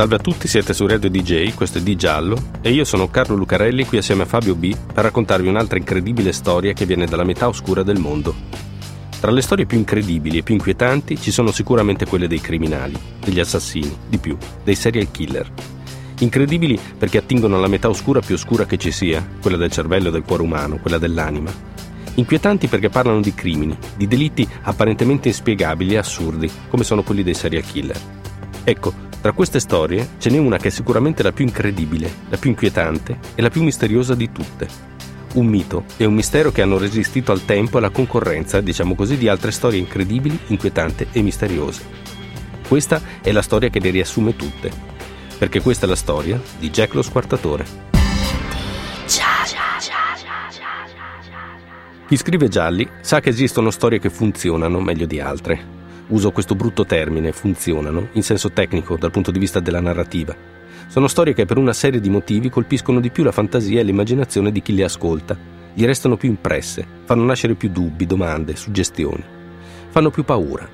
Salve a tutti, siete su Radio DJ, questo è Di Giallo e io sono Carlo Lucarelli qui assieme a Fabio B per raccontarvi un'altra incredibile storia che viene dalla metà oscura del mondo. Tra le storie più incredibili e più inquietanti ci sono sicuramente quelle dei criminali, degli assassini, di più, dei serial killer. Incredibili perché attingono alla metà oscura più oscura che ci sia, quella del cervello e del cuore umano, quella dell'anima. Inquietanti perché parlano di crimini, di delitti apparentemente inspiegabili e assurdi, come sono quelli dei serial killer. Ecco, tra queste storie ce n'è una che è sicuramente la più incredibile, la più inquietante e la più misteriosa di tutte. Un mito e un mistero che hanno resistito al tempo e alla concorrenza, diciamo così, di altre storie incredibili, inquietanti e misteriose. Questa è la storia che le riassume tutte, perché questa è la storia di Jack lo Squartatore. Chi scrive gialli sa che esistono storie che funzionano meglio di altre, uso questo brutto termine, funzionano, in senso tecnico dal punto di vista della narrativa. Sono storie che per una serie di motivi colpiscono di più la fantasia e l'immaginazione di chi le ascolta, gli restano più impresse, fanno nascere più dubbi, domande, suggestioni. Fanno più paura.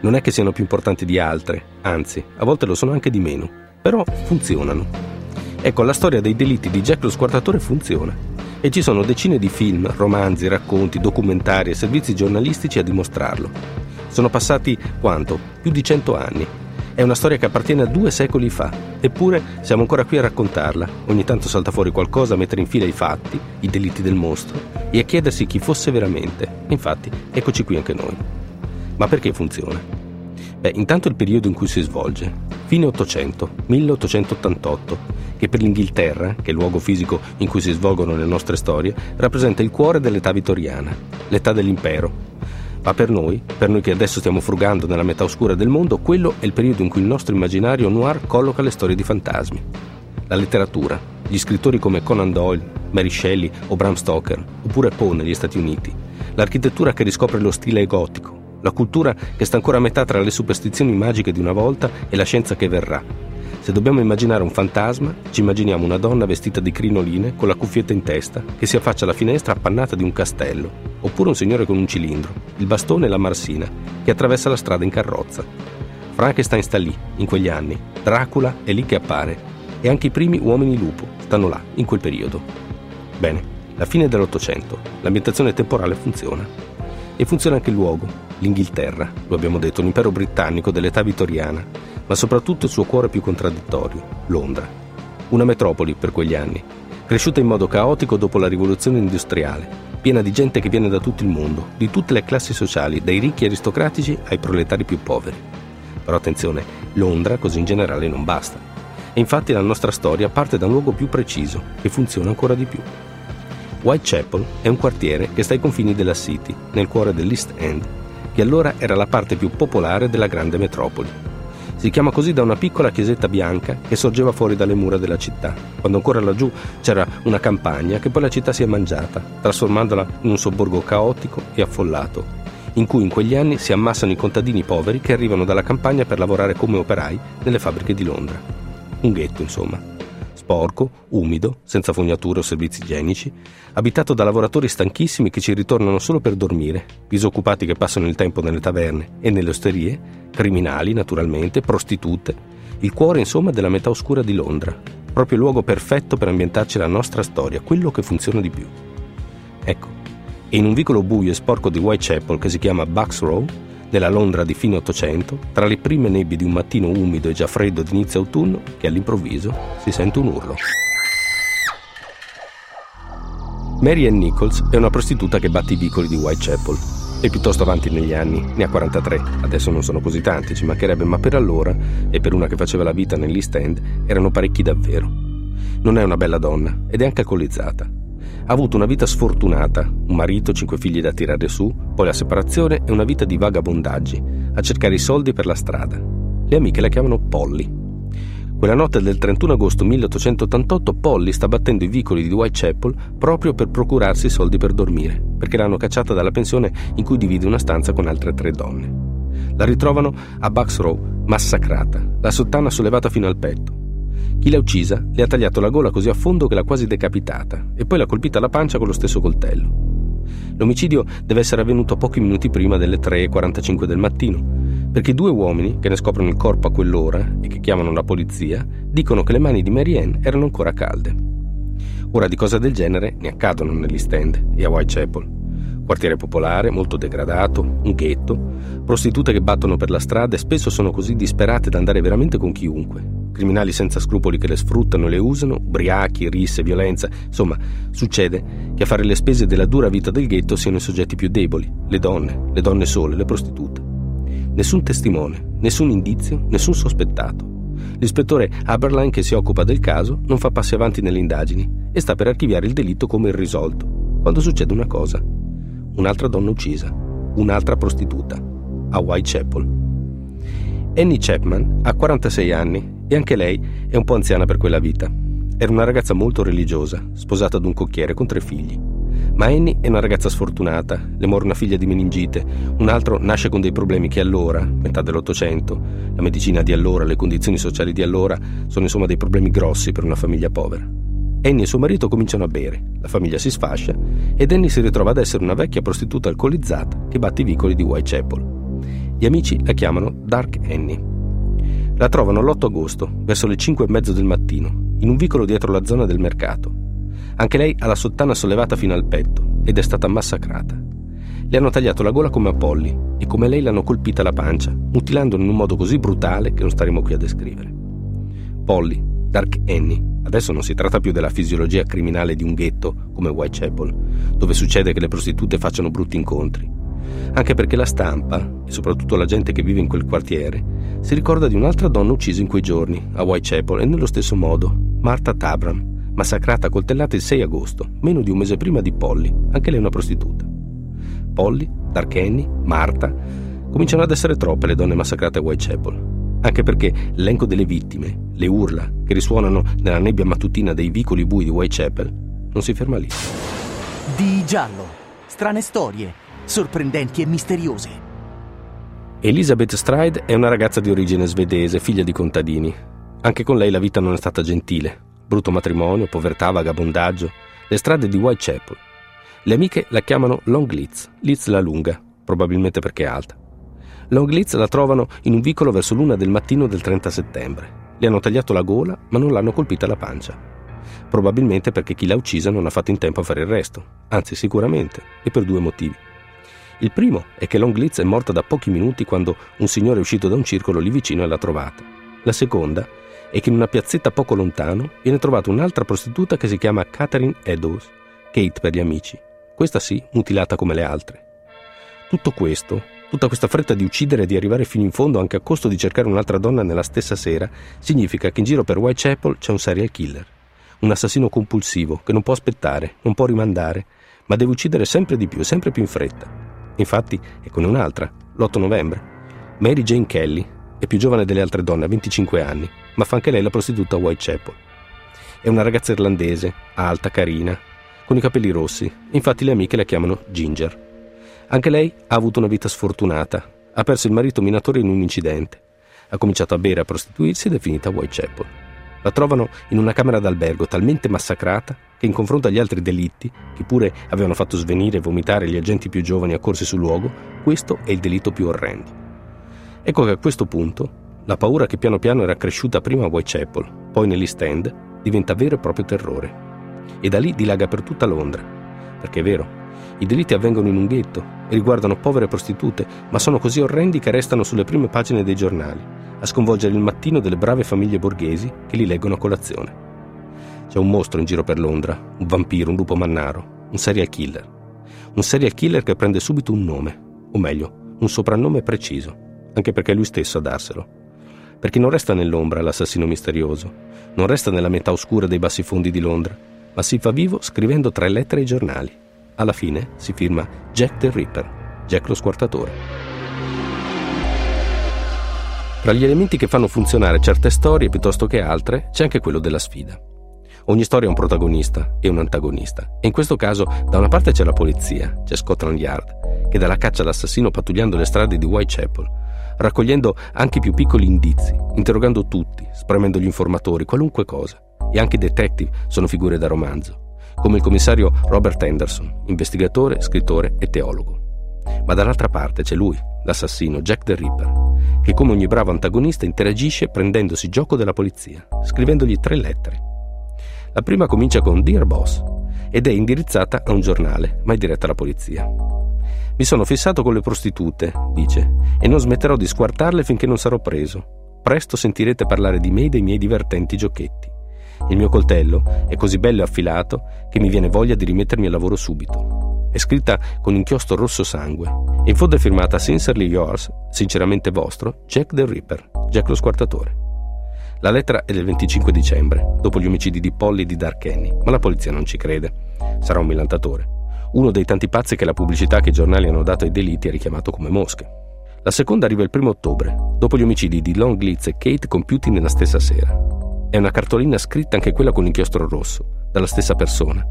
Non è che siano più importanti di altre, anzi, a volte lo sono anche di meno, però funzionano. Ecco, la storia dei delitti di Jack lo Squartatore funziona. E ci sono decine di film, romanzi, racconti, documentari e servizi giornalistici a dimostrarlo. Sono passati quanto? Più di cento anni. È una storia che appartiene a due secoli fa, eppure siamo ancora qui a raccontarla. Ogni tanto salta fuori qualcosa a mettere in fila i fatti, i delitti del mostro e a chiedersi chi fosse veramente. Infatti, eccoci qui anche noi. Ma perché funziona? Beh, intanto il periodo in cui si svolge. Fine 800, 1888, che per l'Inghilterra, che è il luogo fisico in cui si svolgono le nostre storie, rappresenta il cuore dell'età vittoriana, l'età dell'impero, ma per noi, per noi che adesso stiamo frugando nella metà oscura del mondo, quello è il periodo in cui il nostro immaginario noir colloca le storie di fantasmi. La letteratura, gli scrittori come Conan Doyle, Mary Shelley o Bram Stoker, oppure Poe negli Stati Uniti, l'architettura che riscopre lo stile gotico, la cultura che sta ancora a metà tra le superstizioni magiche di una volta e la scienza che verrà, se dobbiamo immaginare un fantasma, ci immaginiamo una donna vestita di crinoline con la cuffietta in testa che si affaccia alla finestra appannata di un castello, oppure un signore con un cilindro, il bastone e la marsina, che attraversa la strada in carrozza. Frankenstein sta lì, in quegli anni, Dracula è lì che appare, e anche i primi uomini lupo stanno là, in quel periodo. Bene, la fine dell'Ottocento, l'ambientazione temporale funziona. E funziona anche il luogo, l'Inghilterra, lo abbiamo detto, l'impero britannico dell'età vittoriana, ma soprattutto il suo cuore più contraddittorio, Londra. Una metropoli per quegli anni, cresciuta in modo caotico dopo la rivoluzione industriale, piena di gente che viene da tutto il mondo, di tutte le classi sociali, dai ricchi aristocratici ai proletari più poveri. Però attenzione, Londra così in generale non basta. E infatti la nostra storia parte da un luogo più preciso, che funziona ancora di più. Whitechapel è un quartiere che sta ai confini della City, nel cuore dell'East End, che allora era la parte più popolare della grande metropoli. Si chiama così da una piccola chiesetta bianca che sorgeva fuori dalle mura della città, quando ancora laggiù c'era una campagna che poi la città si è mangiata, trasformandola in un sobborgo caotico e affollato, in cui in quegli anni si ammassano i contadini poveri che arrivano dalla campagna per lavorare come operai nelle fabbriche di Londra. Un ghetto, insomma sporco, umido, senza fognature o servizi igienici, abitato da lavoratori stanchissimi che ci ritornano solo per dormire, disoccupati che passano il tempo nelle taverne e nelle osterie, criminali naturalmente, prostitute, il cuore insomma della metà oscura di Londra, proprio il luogo perfetto per ambientarci la nostra storia, quello che funziona di più. Ecco, in un vicolo buio e sporco di Whitechapel che si chiama Bucks Row, nella Londra di fine Ottocento, tra le prime nebbie di un mattino umido e già freddo d'inizio autunno, che all'improvviso si sente un urlo. Mary Ann Nichols è una prostituta che batte i vicoli di Whitechapel. È piuttosto avanti negli anni, ne ha 43. Adesso non sono così tanti, ci mancherebbe, ma per allora, e per una che faceva la vita nell'East End, erano parecchi davvero. Non è una bella donna ed è anche alcolizzata ha avuto una vita sfortunata, un marito, cinque figli da tirare su, poi la separazione e una vita di vagabondaggi, a cercare i soldi per la strada. Le amiche la chiamano Polly. Quella notte del 31 agosto 1888 Polly sta battendo i vicoli di Whitechapel proprio per procurarsi soldi per dormire, perché l'hanno cacciata dalla pensione in cui divide una stanza con altre tre donne. La ritrovano a Bucks Row, massacrata, la sottana sollevata fino al petto. Chi l'ha uccisa le ha tagliato la gola così a fondo che l'ha quasi decapitata e poi l'ha colpita alla pancia con lo stesso coltello. L'omicidio deve essere avvenuto pochi minuti prima delle 3.45 del mattino perché due uomini, che ne scoprono il corpo a quell'ora e che chiamano la polizia, dicono che le mani di Marianne erano ancora calde. Ora di cose del genere ne accadono nell'East End e a Whitechapel. Quartiere popolare, molto degradato, un ghetto, prostitute che battono per la strada e spesso sono così disperate da andare veramente con chiunque. Criminali senza scrupoli che le sfruttano e le usano, ubriachi, risse, violenza. Insomma, succede che a fare le spese della dura vita del ghetto siano i soggetti più deboli, le donne, le donne sole, le prostitute. Nessun testimone, nessun indizio, nessun sospettato. L'ispettore Aberline che si occupa del caso non fa passi avanti nelle indagini e sta per archiviare il delitto come irrisolto, quando succede una cosa. Un'altra donna uccisa, un'altra prostituta, a Whitechapel. Annie Chapman ha 46 anni e anche lei è un po' anziana per quella vita. Era una ragazza molto religiosa, sposata ad un cocchiere con tre figli. Ma Annie è una ragazza sfortunata, le muore una figlia di meningite, un altro nasce con dei problemi che allora, metà dell'Ottocento, la medicina di allora, le condizioni sociali di allora, sono insomma dei problemi grossi per una famiglia povera. Annie e suo marito cominciano a bere, la famiglia si sfascia ed Annie si ritrova ad essere una vecchia prostituta alcolizzata che batte i vicoli di Whitechapel. Gli amici la chiamano Dark Annie. La trovano l'8 agosto, verso le 5 e mezzo del mattino, in un vicolo dietro la zona del mercato. Anche lei ha la sottana sollevata fino al petto ed è stata massacrata. Le hanno tagliato la gola come a Polly e come lei l'hanno colpita la pancia, mutilandola in un modo così brutale che non staremo qui a descrivere. Polly, Dark Annie, adesso non si tratta più della fisiologia criminale di un ghetto come Whitechapel, dove succede che le prostitute facciano brutti incontri. Anche perché la stampa, e soprattutto la gente che vive in quel quartiere, si ricorda di un'altra donna uccisa in quei giorni, a Whitechapel, e nello stesso modo, Martha Tabram, massacrata a coltellate il 6 agosto, meno di un mese prima di Polly, anche lei una prostituta. Polly, Dark Annie, Marta, cominciano ad essere troppe le donne massacrate a Whitechapel, anche perché l'elenco delle vittime, le urla che risuonano nella nebbia mattutina dei vicoli bui di Whitechapel, non si ferma lì. Di giallo, strane storie, sorprendenti e misteriose. Elizabeth Stride è una ragazza di origine svedese, figlia di contadini. Anche con lei la vita non è stata gentile brutto matrimonio, povertà, vagabondaggio, le strade di Whitechapel. Le amiche la chiamano Long Litz, Litz la lunga, probabilmente perché è alta. Long Litz la trovano in un vicolo verso l'una del mattino del 30 settembre. Le hanno tagliato la gola, ma non l'hanno colpita la pancia. Probabilmente perché chi l'ha uccisa non ha fatto in tempo a fare il resto, anzi sicuramente, e per due motivi. Il primo è che Long Litz è morta da pochi minuti quando un signore è uscito da un circolo lì vicino e l'ha trovata. La seconda e che in una piazzetta poco lontano viene trovata un'altra prostituta che si chiama Catherine Eddowes, Kate per gli amici, questa sì, mutilata come le altre. Tutto questo, tutta questa fretta di uccidere e di arrivare fino in fondo anche a costo di cercare un'altra donna nella stessa sera, significa che in giro per Whitechapel c'è un serial killer, un assassino compulsivo che non può aspettare, non può rimandare, ma deve uccidere sempre di più sempre più in fretta. Infatti, è con un'altra, l'8 novembre. Mary Jane Kelly, è più giovane delle altre donne, ha 25 anni, ma fa anche lei la prostituta a Whitechapel. È una ragazza irlandese, alta, carina, con i capelli rossi, infatti le amiche la chiamano Ginger. Anche lei ha avuto una vita sfortunata, ha perso il marito minatore in un incidente, ha cominciato a bere e a prostituirsi ed è finita a Whitechapel. La trovano in una camera d'albergo talmente massacrata che in confronto agli altri delitti, che pure avevano fatto svenire e vomitare gli agenti più giovani accorsi sul luogo, questo è il delitto più orrendo. Ecco che a questo punto la paura che piano piano era cresciuta prima a Whitechapel, poi nell'East End, diventa vero e proprio terrore. E da lì dilaga per tutta Londra. Perché è vero, i delitti avvengono in un ghetto e riguardano povere prostitute, ma sono così orrendi che restano sulle prime pagine dei giornali, a sconvolgere il mattino delle brave famiglie borghesi che li leggono a colazione. C'è un mostro in giro per Londra, un vampiro, un lupo mannaro, un serial killer. Un serial killer che prende subito un nome, o meglio, un soprannome preciso, anche perché è lui stesso a darselo perché non resta nell'ombra l'assassino misterioso, non resta nella metà oscura dei bassi fondi di Londra, ma si fa vivo scrivendo tre lettere ai giornali. Alla fine si firma Jack the Ripper, Jack lo squartatore. Tra gli elementi che fanno funzionare certe storie piuttosto che altre c'è anche quello della sfida. Ogni storia ha un protagonista e un antagonista. E in questo caso, da una parte c'è la polizia, c'è Scotland Yard, che dà la caccia all'assassino pattugliando le strade di Whitechapel, raccogliendo anche i più piccoli indizi, interrogando tutti, spremendo gli informatori, qualunque cosa. E anche i detective sono figure da romanzo, come il commissario Robert Anderson, investigatore, scrittore e teologo. Ma dall'altra parte c'è lui, l'assassino Jack the Ripper, che come ogni bravo antagonista interagisce prendendosi gioco della polizia, scrivendogli tre lettere la prima comincia con Dear Boss ed è indirizzata a un giornale, ma è diretta alla polizia. Mi sono fissato con le prostitute, dice, e non smetterò di squartarle finché non sarò preso. Presto sentirete parlare di me e dei miei divertenti giochetti. Il mio coltello è così bello e affilato che mi viene voglia di rimettermi al lavoro subito. È scritta con inchiostro rosso sangue in fondo è firmata Sincerely Yours, sinceramente vostro, Jack the Ripper, Jack lo squartatore. La lettera è del 25 dicembre, dopo gli omicidi di Polly e di Dark Annie, ma la polizia non ci crede. Sarà un millantatore. Uno dei tanti pazzi che la pubblicità che i giornali hanno dato ai delitti ha richiamato come mosche. La seconda arriva il primo ottobre, dopo gli omicidi di Long Litz e Kate compiuti nella stessa sera. È una cartolina scritta anche quella con inchiostro rosso, dalla stessa persona,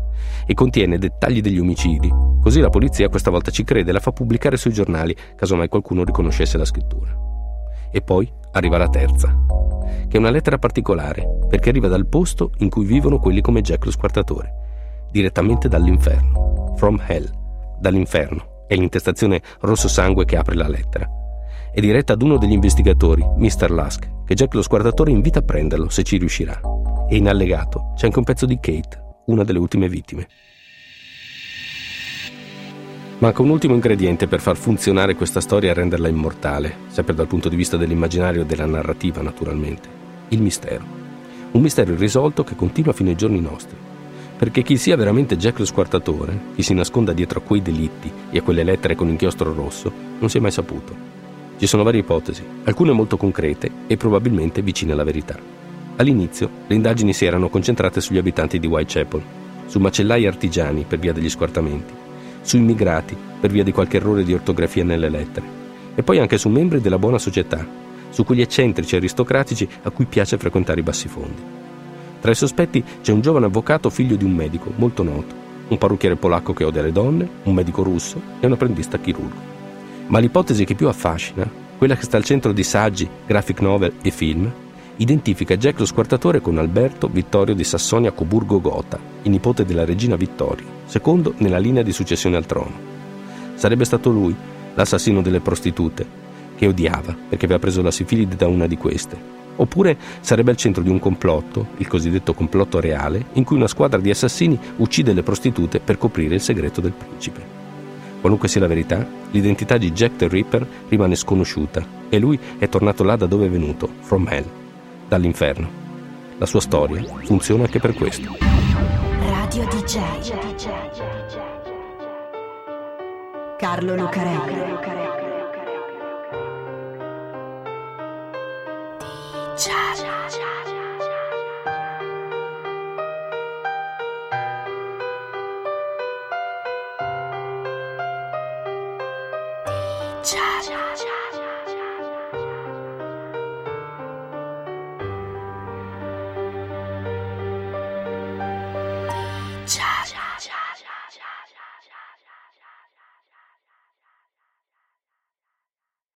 e contiene dettagli degli omicidi, così la polizia questa volta ci crede e la fa pubblicare sui giornali, casomai qualcuno riconoscesse la scrittura. E poi arriva la terza, che è una lettera particolare, perché arriva dal posto in cui vivono quelli come Jack lo squartatore, direttamente dall'inferno, from hell, dall'inferno, è l'intestazione rosso sangue che apre la lettera. È diretta ad uno degli investigatori, Mr. Lusk, che Jack lo squartatore invita a prenderlo se ci riuscirà. E in allegato c'è anche un pezzo di Kate, una delle ultime vittime. Manca un ultimo ingrediente per far funzionare questa storia e renderla immortale, sempre dal punto di vista dell'immaginario e della narrativa, naturalmente il mistero. Un mistero irrisolto che continua fino ai giorni nostri. Perché chi sia veramente Jack lo squartatore, chi si nasconda dietro a quei delitti e a quelle lettere con inchiostro rosso, non si è mai saputo. Ci sono varie ipotesi, alcune molto concrete e probabilmente vicine alla verità. All'inizio le indagini si erano concentrate sugli abitanti di Whitechapel, su macellai artigiani per via degli squartamenti, su immigrati per via di qualche errore di ortografia nelle lettere, e poi anche su membri della buona società su quegli eccentrici aristocratici a cui piace frequentare i bassifondi. Tra i sospetti c'è un giovane avvocato figlio di un medico molto noto, un parrucchiere polacco che odia le donne, un medico russo e un apprendista chirurgo. Ma l'ipotesi che più affascina, quella che sta al centro di saggi, graphic novel e film, identifica Jack lo squartatore con Alberto Vittorio di Sassonia-Coburgo-Gotha, il nipote della regina Vittoria, secondo nella linea di successione al trono. Sarebbe stato lui l'assassino delle prostitute, che odiava perché aveva preso la sifilide da una di queste. Oppure sarebbe al centro di un complotto, il cosiddetto complotto reale, in cui una squadra di assassini uccide le prostitute per coprire il segreto del principe. Qualunque sia la verità, l'identità di Jack the Ripper rimane sconosciuta e lui è tornato là da dove è venuto, from hell, dall'inferno. La sua storia funziona anche per questo. Radio DJ Carlo Lucarelli Cha cha cha.